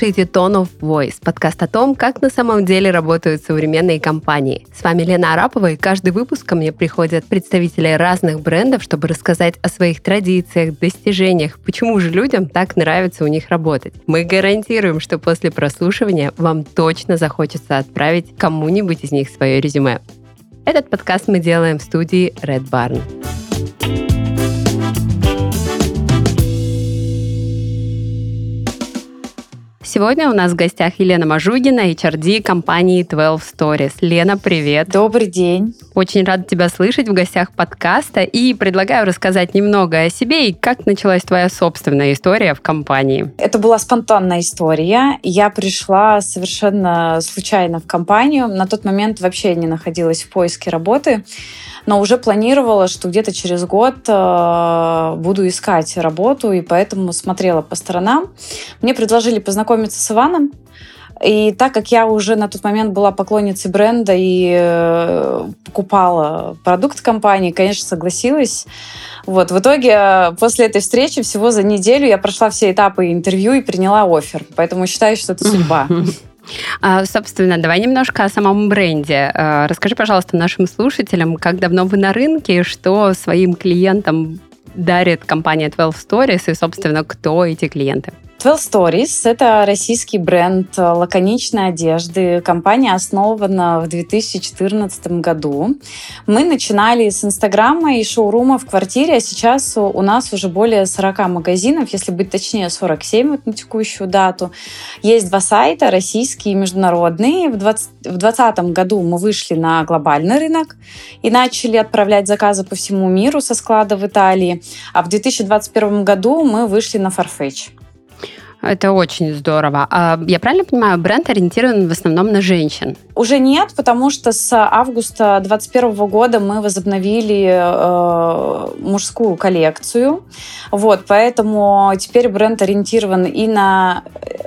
слушаете Tone of Voice, подкаст о том, как на самом деле работают современные компании. С вами Лена Арапова, и каждый выпуск ко мне приходят представители разных брендов, чтобы рассказать о своих традициях, достижениях, почему же людям так нравится у них работать. Мы гарантируем, что после прослушивания вам точно захочется отправить кому-нибудь из них свое резюме. Этот подкаст мы делаем в студии Red Barn. Сегодня у нас в гостях Елена Мажугина, HRD компании 12 Stories. Лена, привет. Добрый день. Очень рада тебя слышать в гостях подкаста и предлагаю рассказать немного о себе и как началась твоя собственная история в компании. Это была спонтанная история. Я пришла совершенно случайно в компанию. На тот момент вообще не находилась в поиске работы но уже планировала, что где-то через год э, буду искать работу, и поэтому смотрела по сторонам. Мне предложили познакомиться с Иваном, и так как я уже на тот момент была поклонницей бренда и э, покупала продукт компании, конечно, согласилась. Вот, в итоге э, после этой встречи всего за неделю я прошла все этапы интервью и приняла офер. Поэтому считаю, что это судьба. А, собственно, давай немножко о самом бренде. А, расскажи, пожалуйста, нашим слушателям, как давно вы на рынке, что своим клиентам дарит компания 12 Stories и, собственно, кто эти клиенты? 12 Stories — это российский бренд лаконичной одежды. Компания основана в 2014 году. Мы начинали с Инстаграма и шоурума в квартире, а сейчас у нас уже более 40 магазинов, если быть точнее, 47 вот на текущую дату. Есть два сайта, российский и международный. В 2020 году мы вышли на глобальный рынок и начали отправлять заказы по всему миру со склада в Италии. А в 2021 году мы вышли на Farfetch. Это очень здорово. А я правильно понимаю, бренд ориентирован в основном на женщин? Уже нет, потому что с августа 2021 года мы возобновили э, мужскую коллекцию. Вот, поэтому теперь бренд ориентирован и на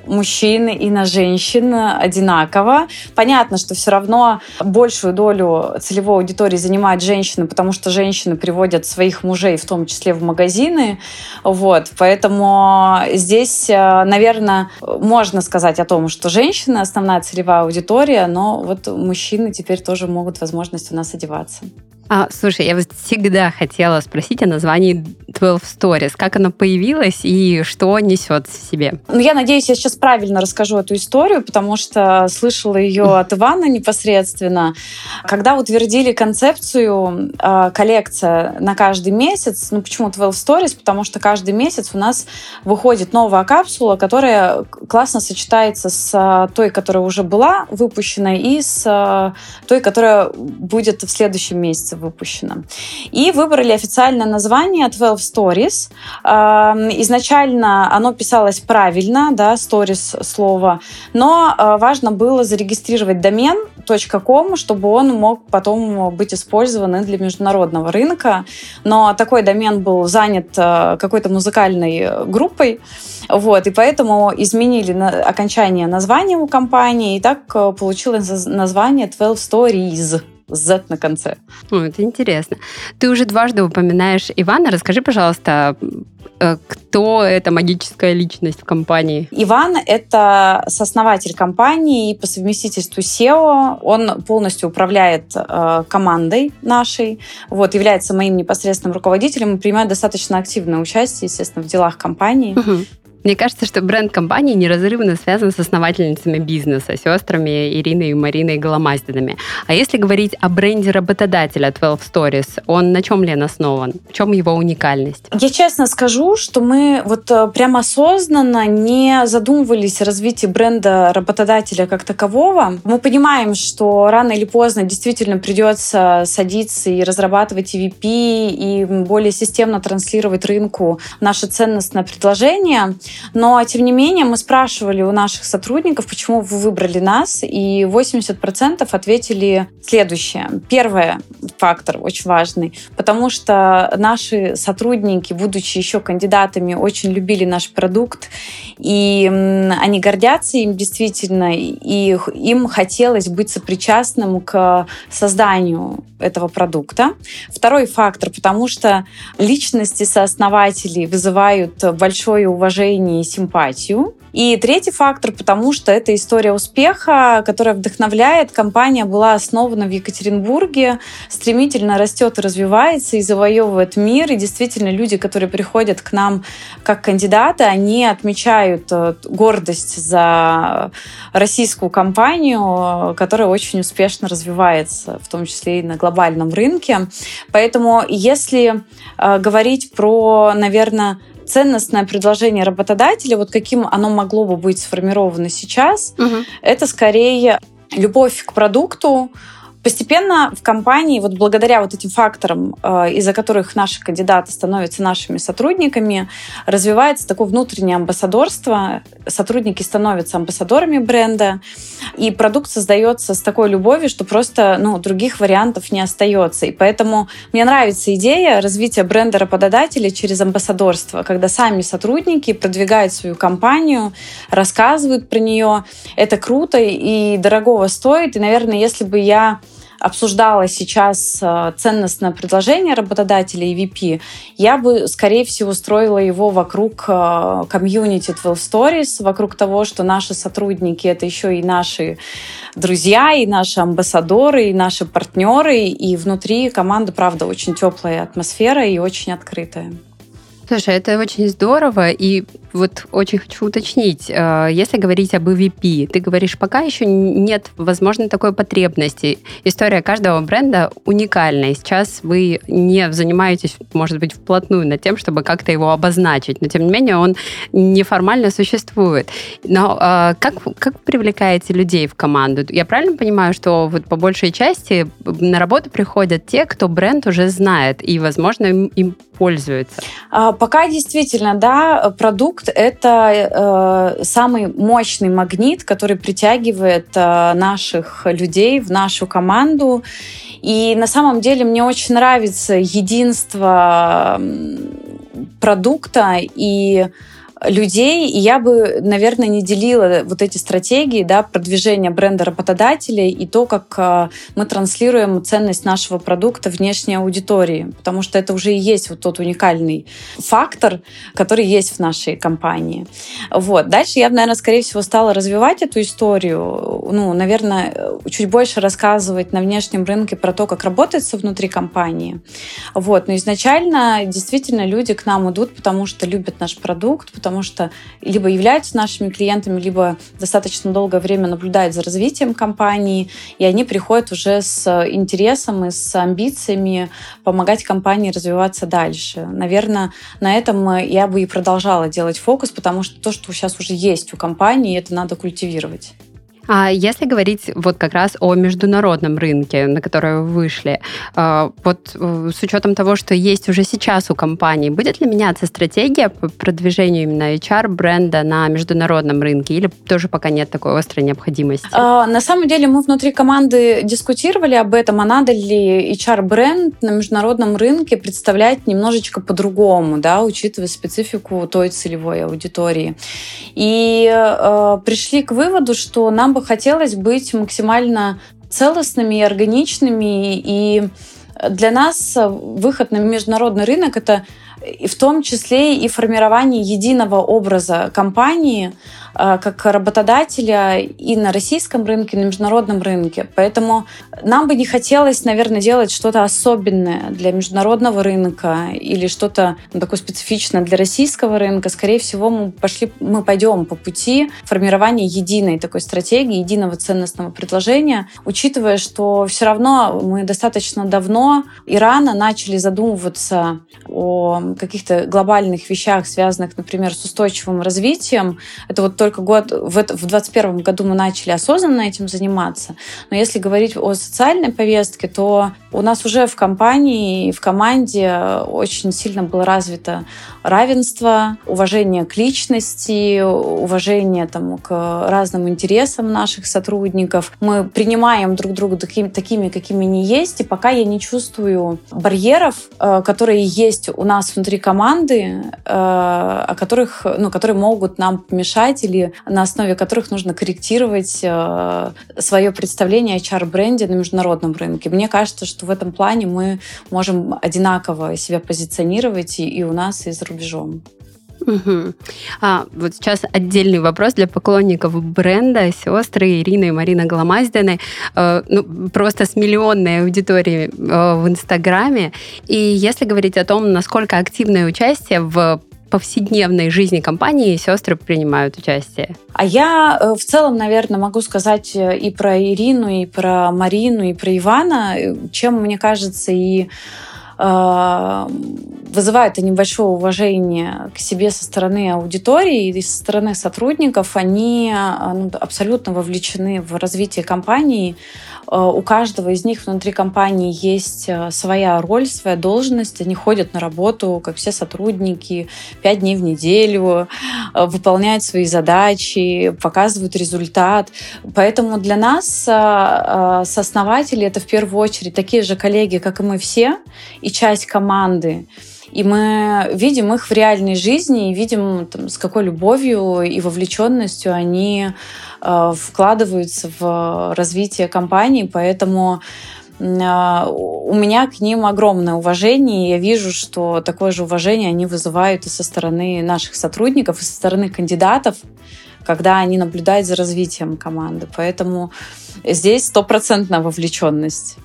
мужчин, и на женщин одинаково. Понятно, что все равно большую долю целевой аудитории занимают женщины, потому что женщины приводят своих мужей, в том числе в магазины. Вот, поэтому здесь э, наверное, можно сказать о том, что женщины основная целевая аудитория, но вот мужчины теперь тоже могут возможность у нас одеваться. А, слушай, я вот всегда хотела спросить о названии 12 Stories. Как оно появилось и что несет в себе? Ну, я надеюсь, я сейчас правильно расскажу эту историю, потому что слышала ее от Ивана непосредственно. Когда утвердили концепцию э, коллекция на каждый месяц, ну почему 12 Stories? Потому что каждый месяц у нас выходит новая капсула, которая классно сочетается с той, которая уже была выпущена, и с э, той, которая будет в следующем месяце месяце выпущено. И выбрали официальное название 12 Stories. Изначально оно писалось правильно, да, stories слово, но а, важно было зарегистрировать домен .com, чтобы он мог потом быть использован и для международного рынка. Но такой домен был занят а, какой-то музыкальной группой, вот, и поэтому изменили окончание названия у компании, и так получилось название 12 Stories. Z на конце. О, это интересно. Ты уже дважды упоминаешь Ивана. Расскажи, пожалуйста, э, кто эта магическая личность в компании? Иван — это сооснователь компании и по совместительству SEO. Он полностью управляет э, командой нашей, вот, является моим непосредственным руководителем и принимает достаточно активное участие, естественно, в делах компании. Угу. Мне кажется, что бренд компании неразрывно связан с основательницами бизнеса, сестрами Ириной и Мариной Голомаздинами. А если говорить о бренде работодателя 12 Stories, он на чем, Лен, основан? В чем его уникальность? Я честно скажу, что мы вот э, прямо осознанно не задумывались о развитии бренда работодателя как такового. Мы понимаем, что рано или поздно действительно придется садиться и разрабатывать EVP и более системно транслировать рынку наше ценностное предложение. Но, тем не менее, мы спрашивали у наших сотрудников, почему вы выбрали нас, и 80% ответили следующее. Первый фактор очень важный, потому что наши сотрудники, будучи еще кандидатами, очень любили наш продукт, и они гордятся им действительно, и им хотелось быть сопричастным к созданию этого продукта. Второй фактор, потому что личности сооснователей вызывают большое уважение и симпатию. И третий фактор, потому что это история успеха, которая вдохновляет. Компания была основана в Екатеринбурге, стремительно растет и развивается, и завоевывает мир. И действительно, люди, которые приходят к нам как кандидаты, они отмечают э, гордость за российскую компанию, которая очень успешно развивается, в том числе и на глобальном рынке. Поэтому если э, говорить про, наверное, ценностное предложение работодателя, вот каким оно могло бы быть сформировано сейчас, угу. это скорее любовь к продукту, Постепенно в компании, вот благодаря вот этим факторам, э, из-за которых наши кандидаты становятся нашими сотрудниками, развивается такое внутреннее амбассадорство. Сотрудники становятся амбассадорами бренда, и продукт создается с такой любовью, что просто ну, других вариантов не остается. И поэтому мне нравится идея развития бренда работодателя через амбассадорство, когда сами сотрудники продвигают свою компанию, рассказывают про нее. Это круто и дорогого стоит. И, наверное, если бы я обсуждала сейчас э, ценностное предложение работодателя и VP, я бы, скорее всего, строила его вокруг э, комьюнити 12 Stories, вокруг того, что наши сотрудники — это еще и наши друзья, и наши амбассадоры, и наши партнеры, и внутри команды, правда, очень теплая атмосфера и очень открытая. Слушай, это очень здорово, и вот очень хочу уточнить, э, если говорить об EVP, ты говоришь, пока еще нет, возможно, такой потребности. История каждого бренда уникальна, и сейчас вы не занимаетесь, может быть, вплотную над тем, чтобы как-то его обозначить, но тем не менее он неформально существует. Но э, как, как привлекаете людей в команду? Я правильно понимаю, что вот по большей части на работу приходят те, кто бренд уже знает, и, возможно, им, им пользуется? А, пока действительно, да, продукт — это э, самый мощный магнит, который притягивает э, наших людей в нашу команду. И на самом деле мне очень нравится единство продукта и людей, и я бы, наверное, не делила вот эти стратегии да, продвижения бренда работодателей и то, как а, мы транслируем ценность нашего продукта внешней аудитории, потому что это уже и есть вот тот уникальный фактор, который есть в нашей компании. Вот. Дальше я, наверное, скорее всего, стала развивать эту историю, ну, наверное, чуть больше рассказывать на внешнем рынке про то, как работается внутри компании. Вот. Но изначально действительно люди к нам идут, потому что любят наш продукт, потому потому что либо являются нашими клиентами, либо достаточно долгое время наблюдают за развитием компании, и они приходят уже с интересом и с амбициями помогать компании развиваться дальше. Наверное, на этом я бы и продолжала делать фокус, потому что то, что сейчас уже есть у компании, это надо культивировать. А если говорить вот как раз о международном рынке, на который вы вышли, а, вот э, с учетом того, что есть уже сейчас у компании, будет ли меняться стратегия по продвижению именно HR-бренда на международном рынке или тоже пока нет такой острой необходимости? А, на самом деле мы внутри команды дискутировали об этом, а надо ли HR-бренд на международном рынке представлять немножечко по-другому, да, учитывая специфику той целевой аудитории. И э, пришли к выводу, что нам бы хотелось быть максимально целостными и органичными. И для нас выход на международный рынок — это в том числе и формирование единого образа компании, Э, как работодателя и на российском рынке, и на международном рынке. Поэтому нам бы не хотелось, наверное, делать что-то особенное для международного рынка или что-то ну, такое специфичное для российского рынка. Скорее всего, мы, пошли, мы пойдем по пути формирования единой такой стратегии, единого ценностного предложения, учитывая, что все равно мы достаточно давно и рано начали задумываться о каких-то глобальных вещах, связанных, например, с устойчивым развитием. Это вот только год, в 2021 году мы начали осознанно этим заниматься. Но если говорить о социальной повестке, то у нас уже в компании и в команде очень сильно было развито равенство, уважение к личности, уважение там, к разным интересам наших сотрудников. Мы принимаем друг друга такими, такими, какими они есть, и пока я не чувствую барьеров, э, которые есть у нас внутри команды, э, о которых, ну, которые могут нам помешать или на основе которых нужно корректировать э, свое представление о HR-бренде на международном рынке. Мне кажется, что в этом плане мы можем одинаково себя позиционировать и, и у нас, и за рубежом. Угу. А, вот сейчас отдельный вопрос для поклонников бренда сестры Ирина и Марина Голомаздины. Э, ну, просто с миллионной аудиторией э, в Инстаграме. И если говорить о том, насколько активное участие в повседневной жизни компании сестры принимают участие? А я э, в целом, наверное, могу сказать э, и про Ирину, и про Марину, и про Ивана, э, чем, мне кажется, и вызывает небольшое уважение к себе со стороны аудитории и со стороны сотрудников. Они ну, абсолютно вовлечены в развитие компании. Э, у каждого из них внутри компании есть э, своя роль, своя должность. Они ходят на работу, как все сотрудники, пять дней в неделю, э, выполняют свои задачи, показывают результат. Поэтому для нас, сооснователи, это в первую очередь такие же коллеги, как и мы все, и часть команды. И мы видим их в реальной жизни и видим, там, с какой любовью и вовлеченностью они э, вкладываются в развитие компании. Поэтому э, у меня к ним огромное уважение, и я вижу, что такое же уважение они вызывают и со стороны наших сотрудников, и со стороны кандидатов, когда они наблюдают за развитием команды. Поэтому здесь стопроцентная вовлеченность.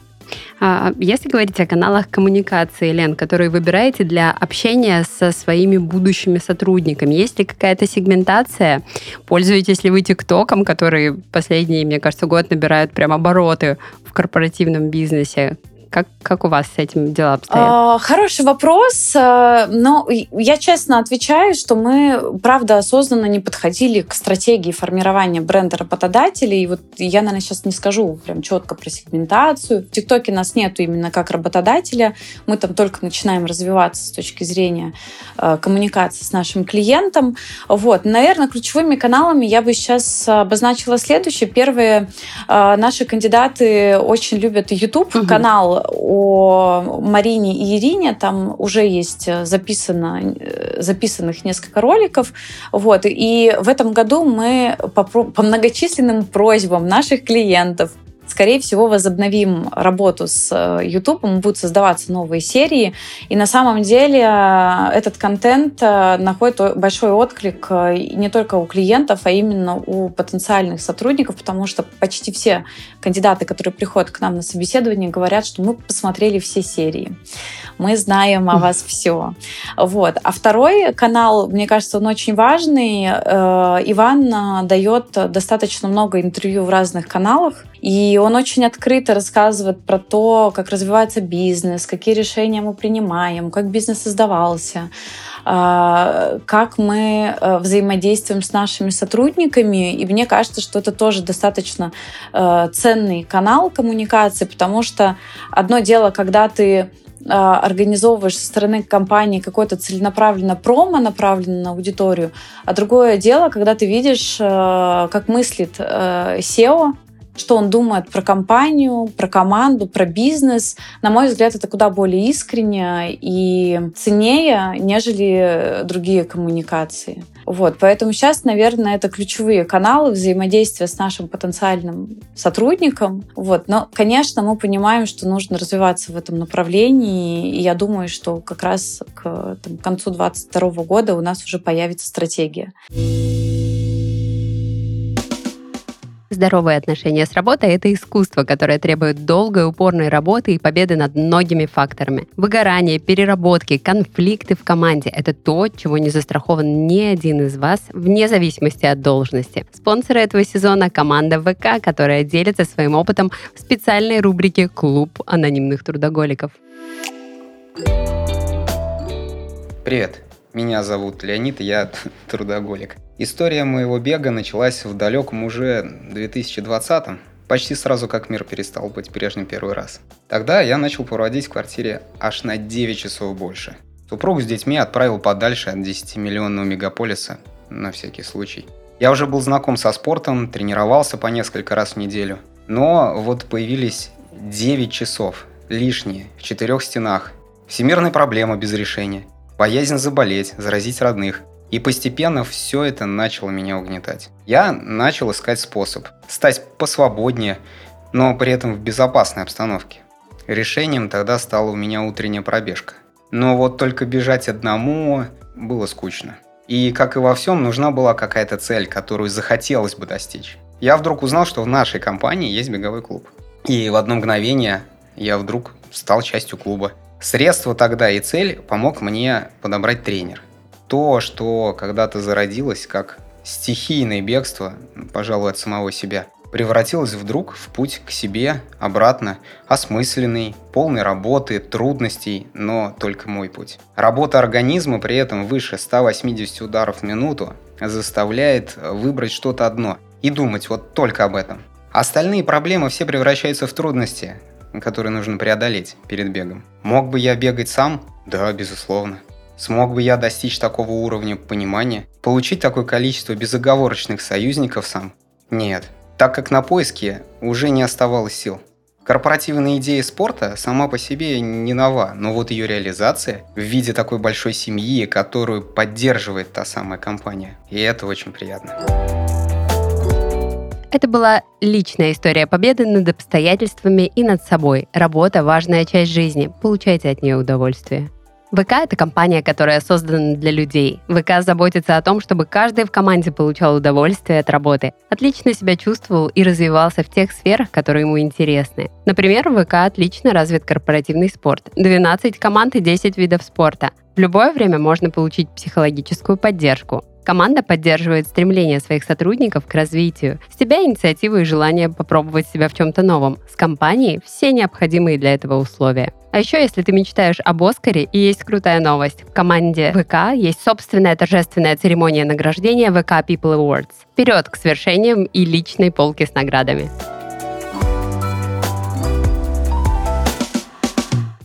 А, если говорить о каналах коммуникации, Лен, которые выбираете для общения со своими будущими сотрудниками, есть ли какая-то сегментация? Пользуетесь ли вы ТикТоком, который последний, мне кажется, год набирает прям обороты в корпоративном бизнесе? Как, как у вас с этим дела обстоят? А, хороший вопрос. А, но я честно отвечаю, что мы, правда, осознанно не подходили к стратегии формирования бренда работодателей. И вот я, наверное, сейчас не скажу прям четко про сегментацию. В ТикТоке нас нету именно как работодателя. Мы там только начинаем развиваться с точки зрения а, коммуникации с нашим клиентом. Вот. Наверное, ключевыми каналами я бы сейчас обозначила следующее. Первые наши кандидаты очень любят YouTube-канал о Марине и Ирине. Там уже есть записано, записанных несколько роликов. Вот. И в этом году мы по, по многочисленным просьбам наших клиентов скорее всего, возобновим работу с э, YouTube, будут создаваться новые серии. И на самом деле э, этот контент э, находит большой отклик не только у клиентов, а именно у потенциальных сотрудников, потому что почти все кандидаты, которые приходят к нам на собеседование, говорят, что мы посмотрели все серии. Мы знаем о вас все. Вот. А второй канал, мне кажется, он очень важный. Иван дает достаточно много интервью в разных каналах. И он очень открыто рассказывает про то, как развивается бизнес, какие решения мы принимаем, как бизнес создавался, а, как мы э, взаимодействуем с нашими сотрудниками. И мне кажется, что это тоже достаточно э, ценный канал коммуникации, потому что одно дело, когда ты э, организовываешь со стороны компании какое-то целенаправленно промо, направленное на аудиторию, а другое дело, когда ты видишь, как мыслит SEO, что он думает про компанию, про команду, про бизнес. На мой взгляд, это куда более искренне и ценнее, нежели другие коммуникации. Вот, поэтому сейчас, наверное, это ключевые каналы взаимодействия с нашим потенциальным сотрудником. Вот, но, конечно, мы понимаем, что нужно развиваться в этом направлении, и я думаю, что как раз к там, концу 2022 года у нас уже появится стратегия. Здоровые отношения с работой – это искусство, которое требует долгой, упорной работы и победы над многими факторами. Выгорание, переработки, конфликты в команде – это то, чего не застрахован ни один из вас, вне зависимости от должности. Спонсоры этого сезона – команда ВК, которая делится своим опытом в специальной рубрике «Клуб анонимных трудоголиков». Привет, меня зовут Леонид, я трудоголик. История моего бега началась в далеком уже 2020-м, почти сразу как мир перестал быть прежним первый раз. Тогда я начал проводить в квартире аж на 9 часов больше. Супругу с детьми отправил подальше от 10-миллионного мегаполиса, на всякий случай. Я уже был знаком со спортом, тренировался по несколько раз в неделю. Но вот появились 9 часов, лишние, в четырех стенах. Всемирная проблема без решения. Боязнь заболеть, заразить родных – и постепенно все это начало меня угнетать. Я начал искать способ стать посвободнее, но при этом в безопасной обстановке. Решением тогда стала у меня утренняя пробежка. Но вот только бежать одному было скучно. И, как и во всем, нужна была какая-то цель, которую захотелось бы достичь. Я вдруг узнал, что в нашей компании есть беговой клуб. И в одно мгновение я вдруг стал частью клуба. Средство тогда и цель помог мне подобрать тренер. То, что когда-то зародилось как стихийное бегство, пожалуй, от самого себя, превратилось вдруг в путь к себе обратно, осмысленный, полный работы, трудностей, но только мой путь. Работа организма при этом выше 180 ударов в минуту заставляет выбрать что-то одно и думать вот только об этом. Остальные проблемы все превращаются в трудности, которые нужно преодолеть перед бегом. Мог бы я бегать сам? Да, безусловно. Смог бы я достичь такого уровня понимания, получить такое количество безоговорочных союзников сам? Нет, так как на поиске уже не оставалось сил. Корпоративная идея спорта сама по себе не нова, но вот ее реализация в виде такой большой семьи, которую поддерживает та самая компания, и это очень приятно. Это была личная история победы над обстоятельствами и над собой. Работа – важная часть жизни. Получайте от нее удовольствие. ВК — это компания, которая создана для людей. ВК заботится о том, чтобы каждый в команде получал удовольствие от работы, отлично себя чувствовал и развивался в тех сферах, которые ему интересны. Например, в ВК отлично развит корпоративный спорт. 12 команд и 10 видов спорта. В любое время можно получить психологическую поддержку. Команда поддерживает стремление своих сотрудников к развитию. С тебя инициатива и желание попробовать себя в чем-то новом. С компанией все необходимые для этого условия. А еще, если ты мечтаешь об Оскаре, и есть крутая новость. В команде ВК есть собственная торжественная церемония награждения ВК People Awards. Вперед к свершениям и личной полке с наградами.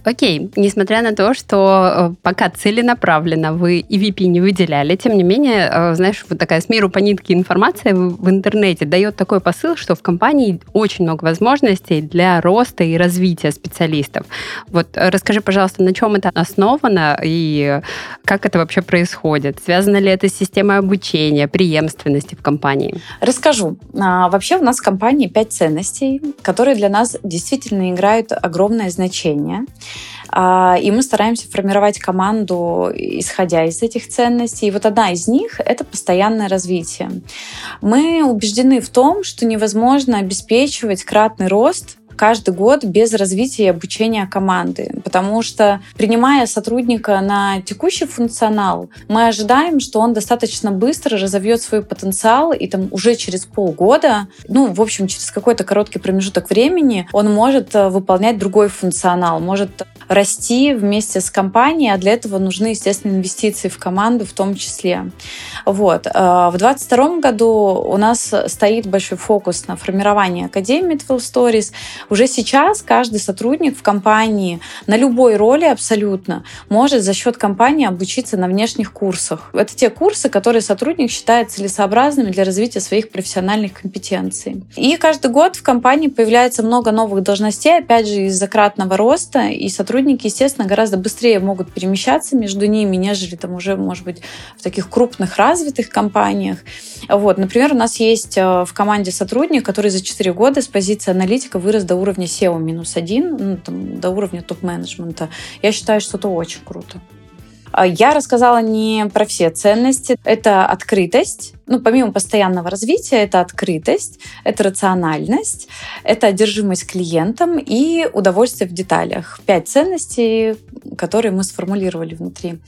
Окей, несмотря на то, что э, пока целенаправленно вы EVP не выделяли, тем не менее, э, знаешь, вот такая с миру по нитке информация в интернете дает такой посыл, что в компании очень много возможностей для роста и развития специалистов. Вот э, расскажи, пожалуйста, на чем это основано и как это вообще происходит? Связано ли это с системой обучения, преемственности в компании? Расскажу. А, вообще у нас в компании пять ценностей, которые для нас действительно играют огромное значение. А, и мы стараемся формировать команду, исходя из этих ценностей. И вот одна из них — это постоянное развитие. Мы убеждены в том, что невозможно обеспечивать кратный рост каждый год без развития и обучения команды. Потому что, принимая сотрудника на текущий функционал, мы ожидаем, что он достаточно быстро разовьет свой потенциал, и там уже через полгода, ну, в общем, через какой-то короткий промежуток времени он может э, выполнять другой функционал, может расти вместе с компанией, а для этого нужны, естественно, инвестиции в команду в том числе. Вот. Э, в 2022 году у нас стоит большой фокус на формировании Академии Twelve Stories. Уже сейчас каждый сотрудник в компании на любой роли абсолютно может за счет компании обучиться на внешних курсах. Это те курсы, которые сотрудник считает целесообразными для развития своих профессиональных компетенций. И каждый год в компании появляется много новых должностей, опять же, из-за кратного роста, и сотрудники, естественно, гораздо быстрее могут перемещаться между ними, нежели там уже, может быть, в таких крупных развитых компаниях. Вот, например, у нас есть э, в команде сотрудник, который за 4 года с позиции аналитика вырос до до уровня SEO минус один, ну, до уровня топ-менеджмента. Я считаю, что это очень круто. А я рассказала не про все ценности. Это открытость. Ну, помимо постоянного развития, это открытость, это рациональность, это одержимость клиентом и удовольствие в деталях. Пять ценностей, которые мы сформулировали внутри.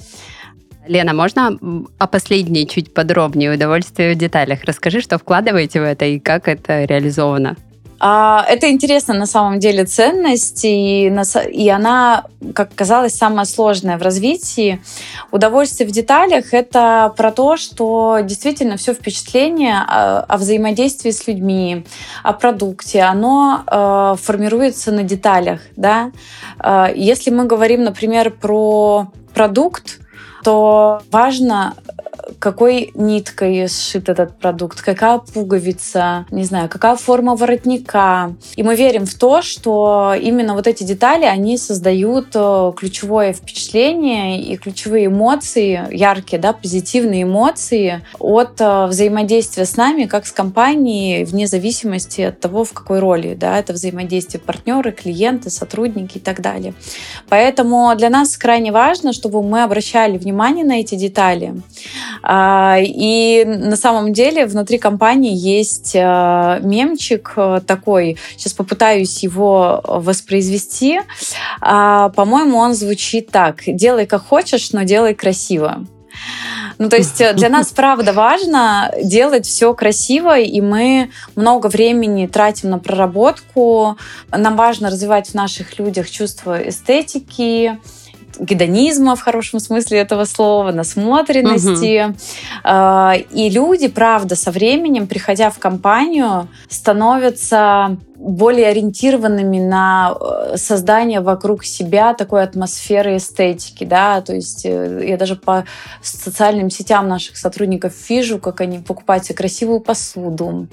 Лена, можно о последней чуть подробнее удовольствие в деталях? Расскажи, что вкладываете в это и как это реализовано. А, это интересно на самом деле ценность, и, и она, как казалось, самая сложная в развитии. Удовольствие в деталях — это про то, что действительно все впечатление о, о взаимодействии с людьми, о продукте, оно э, формируется на деталях. Да? Э, если мы говорим, например, про продукт, то важно какой ниткой сшит этот продукт, какая пуговица, не знаю, какая форма воротника. И мы верим в то, что именно вот эти детали, они создают э, ключевое впечатление и ключевые эмоции, яркие, да, позитивные эмоции от э, взаимодействия с нами, как с компанией, вне зависимости от того, в какой роли, да, это взаимодействие партнеры, клиенты, сотрудники и так далее. Поэтому для нас крайне важно, чтобы мы обращали внимание на эти детали, и на самом деле внутри компании есть э, мемчик э, такой, сейчас попытаюсь его воспроизвести. А, по-моему, он звучит так. Делай как хочешь, но делай красиво. Ну, то есть э, для нас, правда, важно делать все красиво, и мы много времени тратим на проработку. Нам важно развивать в наших людях чувство эстетики, гедонизма в хорошем смысле этого слова, насмотренности. Угу. И люди, правда, со временем, приходя в компанию, становятся более ориентированными на э, создание вокруг себя такой атмосферы эстетики, да, то есть э, я даже по социальным сетям наших сотрудников вижу, как они покупают себе красивую посуду,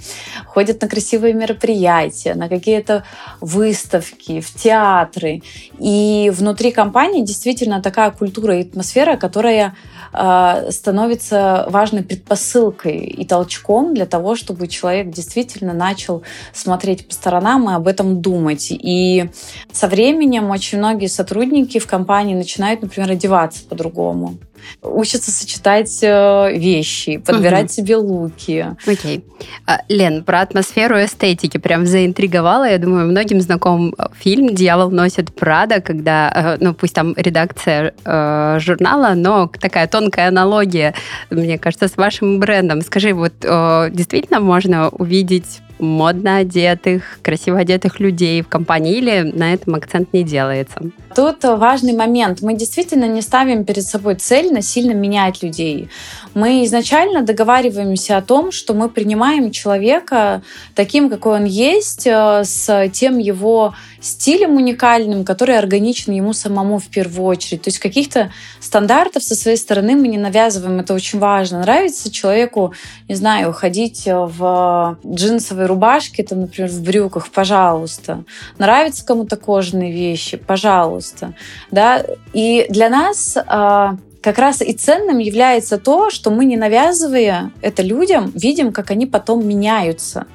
ходят на красивые мероприятия, на какие-то выставки, в театры. И внутри компании действительно такая культура и атмосфера, которая становится важной предпосылкой и толчком для того, чтобы человек действительно начал смотреть по сторонам сторонам и об этом думать. И со временем очень многие сотрудники в компании начинают, например, одеваться по-другому учатся сочетать э, вещи, подбирать угу. себе луки. Окей. А, Лен, про атмосферу эстетики прям заинтриговала. Я думаю, многим знаком э, фильм «Дьявол носит Прада», когда, э, ну, пусть там редакция э, журнала, но такая тонкая аналогия, мне кажется, с вашим брендом. Скажи, вот э, действительно можно увидеть модно одетых, красиво одетых людей в компании или на этом акцент не делается? Тут важный момент. Мы действительно не ставим перед собой цель насильно менять людей. Мы изначально договариваемся о том, что мы принимаем человека таким, какой он есть, э, с тем его стилем уникальным, который органичен ему самому в первую очередь. То есть каких-то стандартов со своей стороны мы не навязываем. Это очень важно. Нравится человеку, не знаю, ходить в джинсовой рубашке, там, например, в брюках, пожалуйста. Нравится кому-то кожаные вещи, пожалуйста. Да? И для нас а, как раз и ценным является то, что мы, не навязывая это людям, видим, как они потом меняются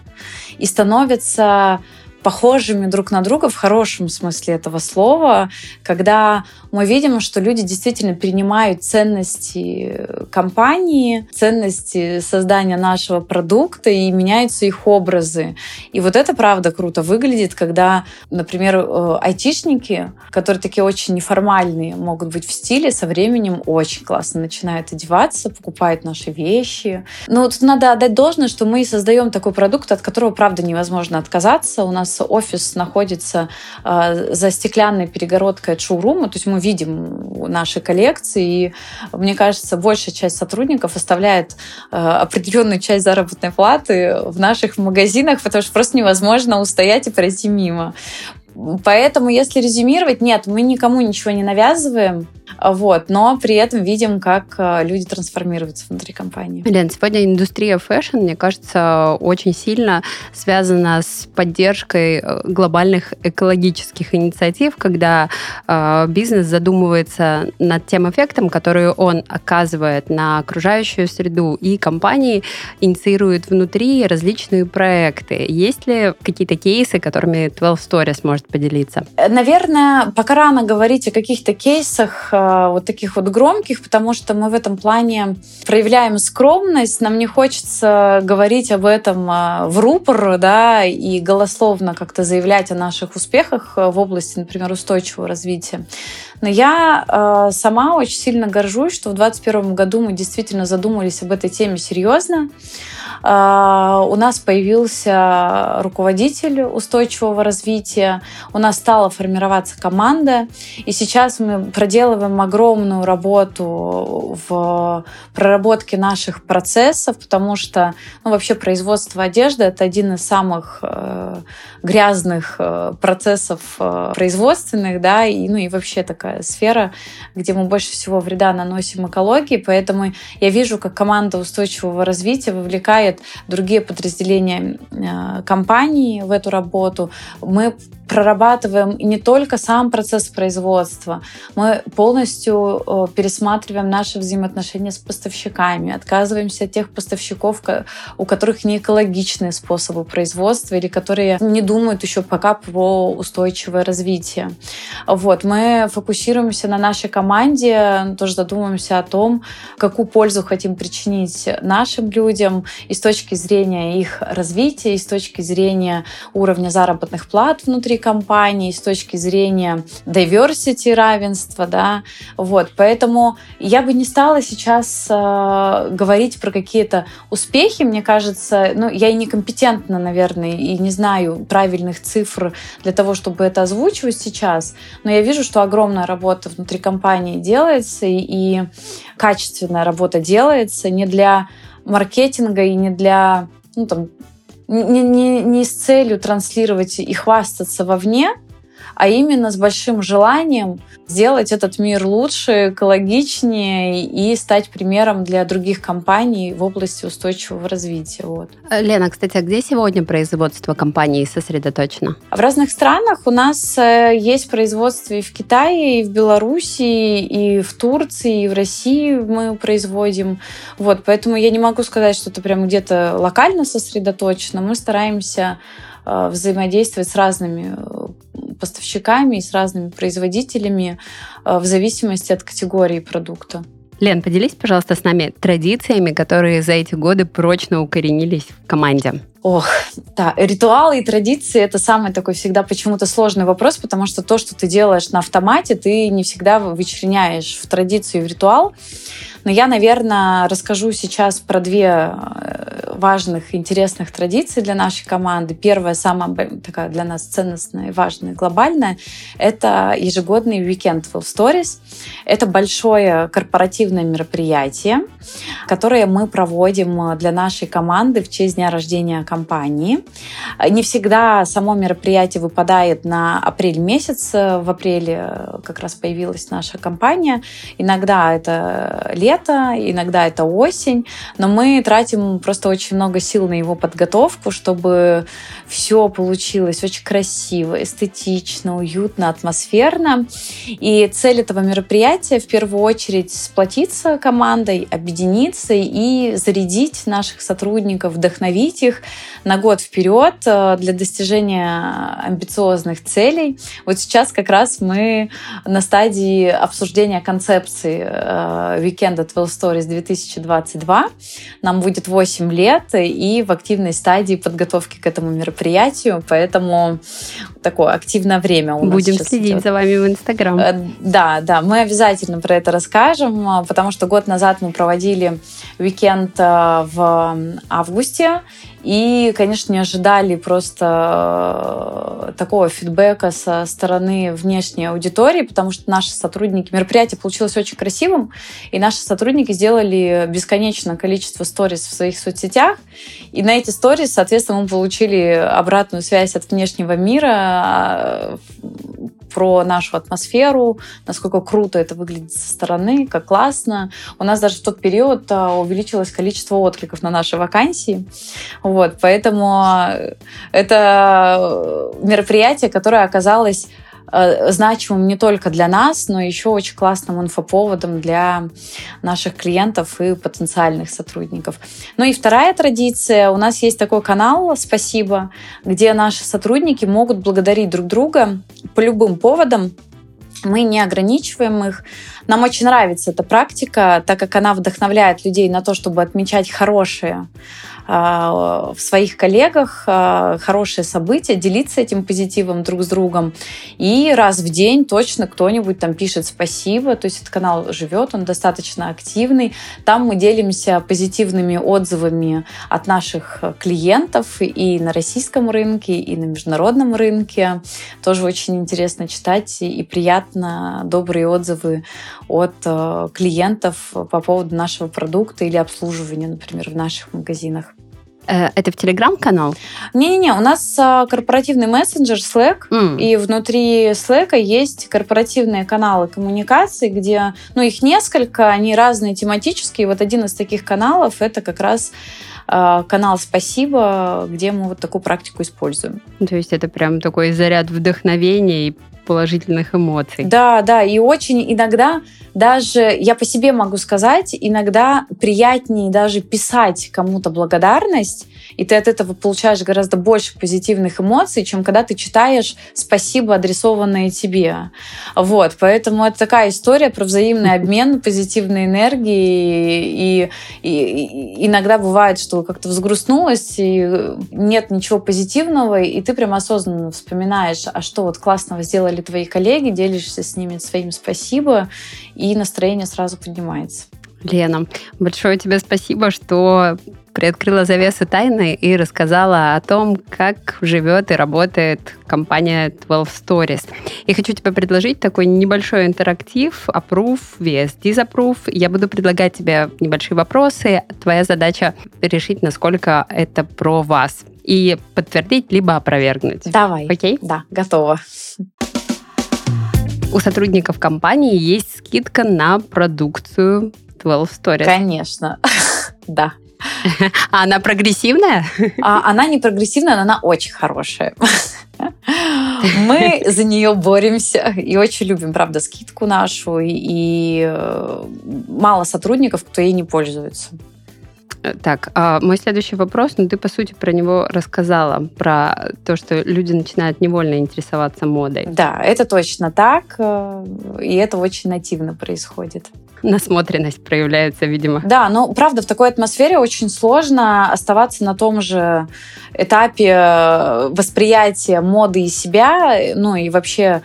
и становятся похожими друг на друга в хорошем смысле этого слова, когда мы видим, что люди действительно принимают ценности компании, ценности создания нашего продукта и меняются их образы. И вот это правда круто выглядит, когда, например, э, айтишники, которые такие очень неформальные, могут быть в стиле, со временем очень классно начинают одеваться, покупают наши вещи. Но тут надо отдать должное, что мы создаем такой продукт, от которого, правда, невозможно отказаться. У нас офис находится э, за стеклянной перегородкой от шоурума, то есть мы видим наши коллекции, и мне кажется, большая часть сотрудников оставляет э, определенную часть заработной платы в наших магазинах, потому что просто невозможно устоять и пройти мимо. Поэтому, если резюмировать, нет, мы никому ничего не навязываем. Вот, но при этом видим, как э, люди трансформируются внутри компании. Лен, сегодня индустрия fashion, мне кажется, очень сильно связана с поддержкой э, глобальных экологических инициатив, когда э, бизнес задумывается над тем эффектом, который он оказывает на окружающую среду, и компании инициируют внутри различные проекты. Есть ли какие-то кейсы, которыми 12 Stories может поделиться? Наверное, пока рано говорить о каких-то кейсах, Э, вот таких вот громких, потому что мы в этом плане проявляем скромность. Нам не хочется говорить об этом э, в рупор, да, и голословно как-то заявлять о наших успехах э, в области, например, устойчивого развития. Но я сама очень сильно горжусь, что в 2021 году мы действительно задумались об этой теме серьезно. Э, у нас появился руководитель устойчивого развития, у нас стала формироваться команда, и сейчас мы проделываем огромную работу в проработке наших процессов, потому что ну, вообще производство одежды это один из самых э, грязных э, процессов э, производственных, да, и, ну и вообще такая сфера, где мы больше всего вреда наносим экологии, поэтому я вижу, как команда устойчивого развития вовлекает другие подразделения компании в эту работу. Мы прорабатываем не только сам процесс производства, мы полностью э, пересматриваем наши взаимоотношения с поставщиками, отказываемся от тех поставщиков, у которых не экологичные способы производства или которые не думают еще пока про устойчивое развитие. Вот. Мы фокусируемся на нашей команде, тоже задумываемся о том, какую пользу хотим причинить нашим людям и с точки зрения их развития, и с точки зрения уровня заработных плат внутри компании, и с точки зрения diversity, равенства, да, вот, поэтому я бы не стала сейчас э, говорить про какие-то успехи, мне кажется, ну, я и некомпетентна, наверное, и не знаю правильных цифр для того, чтобы это озвучивать сейчас, но я вижу, что огромная работа внутри компании делается, и качественная работа делается не для маркетинга и не для ну, там, не, не, не с целью транслировать и хвастаться вовне, а именно с большим желанием сделать этот мир лучше, экологичнее и стать примером для других компаний в области устойчивого развития. Вот. Э, Лена, кстати, а где сегодня производство компании сосредоточено? В разных странах у нас э, есть производство и в Китае, и в Беларуси, и в Турции, и в России мы производим. Вот, поэтому я не могу сказать, что это прям где-то локально сосредоточено. Мы стараемся э, взаимодействовать с разными поставщиками и с разными производителями э, в зависимости от категории продукта. Лен, поделись, пожалуйста, с нами традициями, которые за эти годы прочно укоренились в команде. Ох, да, ритуалы и традиции — это самый такой всегда почему-то сложный вопрос, потому что то, что ты делаешь на автомате, ты не всегда вычленяешь в традицию и в ритуал. Но я, наверное, расскажу сейчас про две э, важных, интересных традиции для нашей команды. Первая, самая такая для нас ценностная, важная, глобальная, это ежегодный уикенд Full Stories. Это большое корпоративное мероприятие, которое мы проводим для нашей команды в честь дня рождения компании. Не всегда само мероприятие выпадает на апрель месяц. В апреле как раз появилась наша компания. Иногда это лето, лето, иногда это осень, но мы тратим просто очень много сил на его подготовку, чтобы все получилось очень красиво, эстетично, уютно, атмосферно. И цель этого мероприятия в первую очередь сплотиться командой, объединиться и зарядить наших сотрудников, вдохновить их на год вперед э, для достижения амбициозных целей. Вот сейчас как раз мы на стадии обсуждения концепции э, weekend at Well Stories 2022. Нам будет 8 лет и в активной стадии подготовки к этому мероприятию, поэтому такое активное время у нас Будем следить идет. за вами в Инстаграм. Э, да, да, мы обязательно про это расскажем, потому что год назад мы проводили уикенд в августе, и, конечно, не ожидали просто э, такого фидбэка со стороны внешней аудитории, потому что наши сотрудники, мероприятие получилось очень красивым, и наши сотрудники сделали бесконечное количество сториз в своих соцсетях, и на эти сториз, соответственно, мы получили обратную связь от внешнего мира, про нашу атмосферу, насколько круто это выглядит со стороны, как классно. У нас даже в тот период а, увеличилось количество откликов на наши вакансии. Вот, поэтому это мероприятие, которое оказалось Э, значимым не только для нас, но еще очень классным инфоповодом для наших клиентов и потенциальных сотрудников. Ну и вторая традиция. У нас есть такой канал «Спасибо», где наши сотрудники могут благодарить друг друга по любым поводам. Мы не ограничиваем их. Нам очень нравится эта практика, так как она вдохновляет людей на то, чтобы отмечать хорошие а, в своих коллегах а, хорошие события, делиться этим позитивом друг с другом. И раз в день точно кто-нибудь там пишет спасибо. То есть этот канал живет, он достаточно активный. Там мы делимся позитивными отзывами от наших клиентов и на российском рынке, и на международном рынке. Тоже очень интересно читать и приятно добрые отзывы от э, клиентов по поводу нашего продукта или обслуживания, например, в наших магазинах. Э, это в Телеграм-канал? Не-не-не, у нас а, корпоративный мессенджер Slack, mm. и внутри Slack есть корпоративные каналы коммуникации, где, ну, их несколько, они разные тематические. Вот один из таких каналов — это как раз а, канал «Спасибо», где мы вот такую практику используем. То есть это прям такой заряд вдохновения и положительных эмоций. Да, да, и очень иногда даже, я по себе могу сказать, иногда приятнее даже писать кому-то благодарность, и ты от этого получаешь гораздо больше позитивных эмоций, чем когда ты читаешь «спасибо», адресованное тебе. Вот, поэтому это такая история про взаимный обмен позитивной энергией, и, и, и иногда бывает, что как-то взгрустнулась, и нет ничего позитивного, и ты прям осознанно вспоминаешь, а что вот классного сделали твои коллеги, делишься с ними своим спасибо, и настроение сразу поднимается. Лена, большое тебе спасибо, что приоткрыла завесу тайны и рассказала о том, как живет и работает компания 12 Stories. И хочу тебе предложить такой небольшой интерактив, approve vs disapprove. Я буду предлагать тебе небольшие вопросы. Твоя задача решить, насколько это про вас. И подтвердить, либо опровергнуть. Давай. Окей? Да, готова. У сотрудников компании есть скидка на продукцию 12 Stories. Конечно, да. А она прогрессивная? А, она не прогрессивная, но она очень хорошая. Мы за нее боремся и очень любим, правда, скидку нашу. И э, мало сотрудников, кто ей не пользуется. Так, а мой следующий вопрос, ну ты по сути про него рассказала, про то, что люди начинают невольно интересоваться модой. Да, это точно так, э, и это очень нативно происходит насмотренность проявляется, видимо. Да, но правда в такой атмосфере очень сложно оставаться на том же этапе э, восприятия моды и себя, ну и вообще э,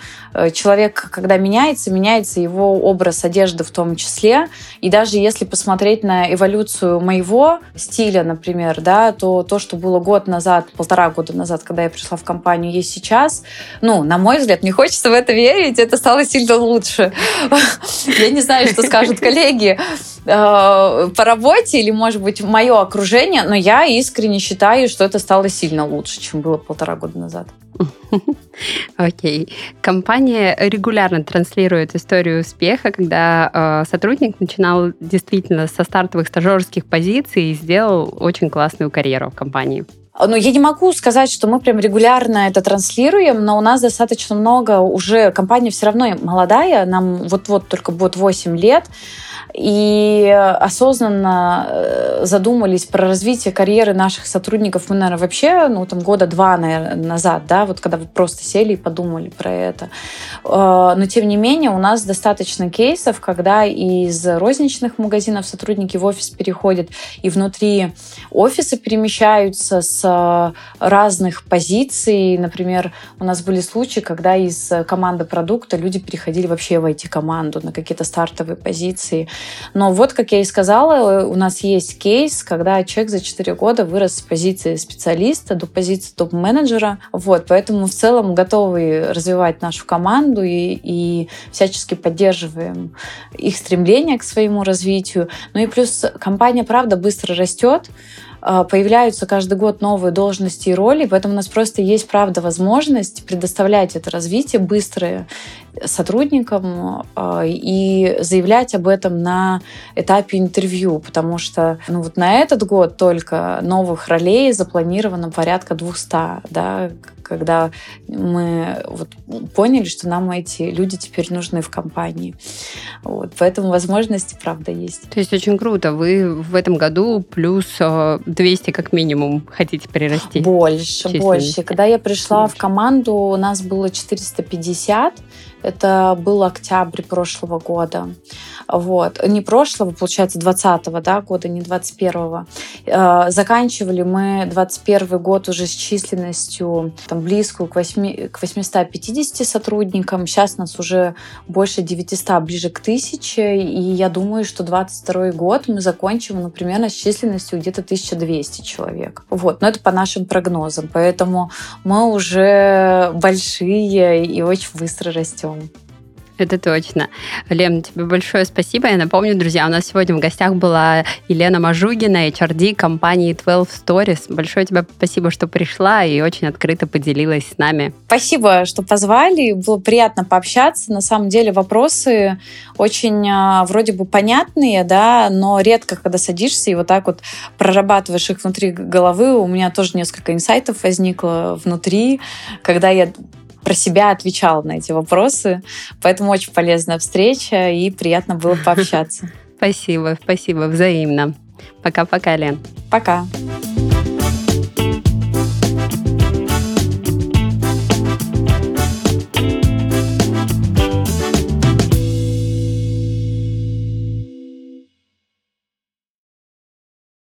человек, когда меняется, меняется его образ одежды в том числе. И даже если посмотреть на эволюцию моего стиля, например, да, то то, что было год назад, полтора года назад, когда я пришла в компанию, есть сейчас, ну, на мой взгляд, не хочется в это верить, это стало сильно лучше. Я не знаю, что скажут коллеги э, по работе или, может быть, мое окружение, но я искренне считаю, что это стало сильно лучше, чем было полтора года назад. Окей. Okay. Компания регулярно транслирует историю успеха, когда э, сотрудник начинал действительно со стартовых стажерских позиций и сделал очень классную карьеру в компании. Ну, я не могу сказать, что мы прям регулярно это транслируем, но у нас достаточно много уже, компания все равно молодая, нам вот-вот только будет 8 лет, и осознанно э, задумались про развитие карьеры наших сотрудников мы, наверное, вообще, ну, там, года два, наверное, назад, да, вот когда вы просто сели и подумали про это. Э, но, тем не менее, у нас достаточно кейсов, когда из розничных магазинов сотрудники в офис переходят, и внутри офиса перемещаются с разных позиций. Например, у нас были случаи, когда из команды продукта люди переходили вообще в IT-команду на какие-то стартовые позиции. Но вот, как я и сказала, у нас есть кейс, когда человек за 4 года вырос с позиции специалиста до позиции топ-менеджера. Вот, поэтому в целом готовы развивать нашу команду и, и всячески поддерживаем их стремление к своему развитию. Ну и плюс компания, правда, быстро растет. А, появляются каждый год новые должности и роли, поэтому у нас просто есть, правда, возможность предоставлять это развитие быстрое сотрудникам а, и заявлять об этом на этапе интервью, потому что ну, вот на этот год только новых ролей запланировано порядка 200, да, когда мы вот поняли, что нам эти люди теперь нужны в компании. Вот, поэтому возможности, правда, есть. То есть очень круто. Вы в этом году плюс 200 а, как минимум хотите прирасти? Больше, больше. Когда я пришла больше. в команду, у нас было 450 это был октябрь прошлого года. Вот. Не прошлого, получается, 20-го да, года, не 21-го. Э, заканчивали мы 21 год уже с численностью там, близкую к, 8, к 850 сотрудникам. Сейчас нас уже больше 900, ближе к 1000. И я думаю, что 22 год мы закончим, примерно с численностью где-то 1200 человек. Вот. Но это по нашим прогнозам. Поэтому мы уже большие и очень быстро растем. Это точно. Лен, тебе большое спасибо. Я напомню, друзья, у нас сегодня в гостях была Елена Мажугина, HRD компании 12 Stories. Большое тебе спасибо, что пришла и очень открыто поделилась с нами. Спасибо, что позвали. Было приятно пообщаться. На самом деле вопросы очень а, вроде бы понятные, да, но редко, когда садишься и вот так вот прорабатываешь их внутри головы. У меня тоже несколько инсайтов возникло внутри, когда я про себя отвечала на эти вопросы. Поэтому очень полезная встреча и приятно было пообщаться. Спасибо, спасибо, взаимно. Пока-пока, Лен. Пока. -пока,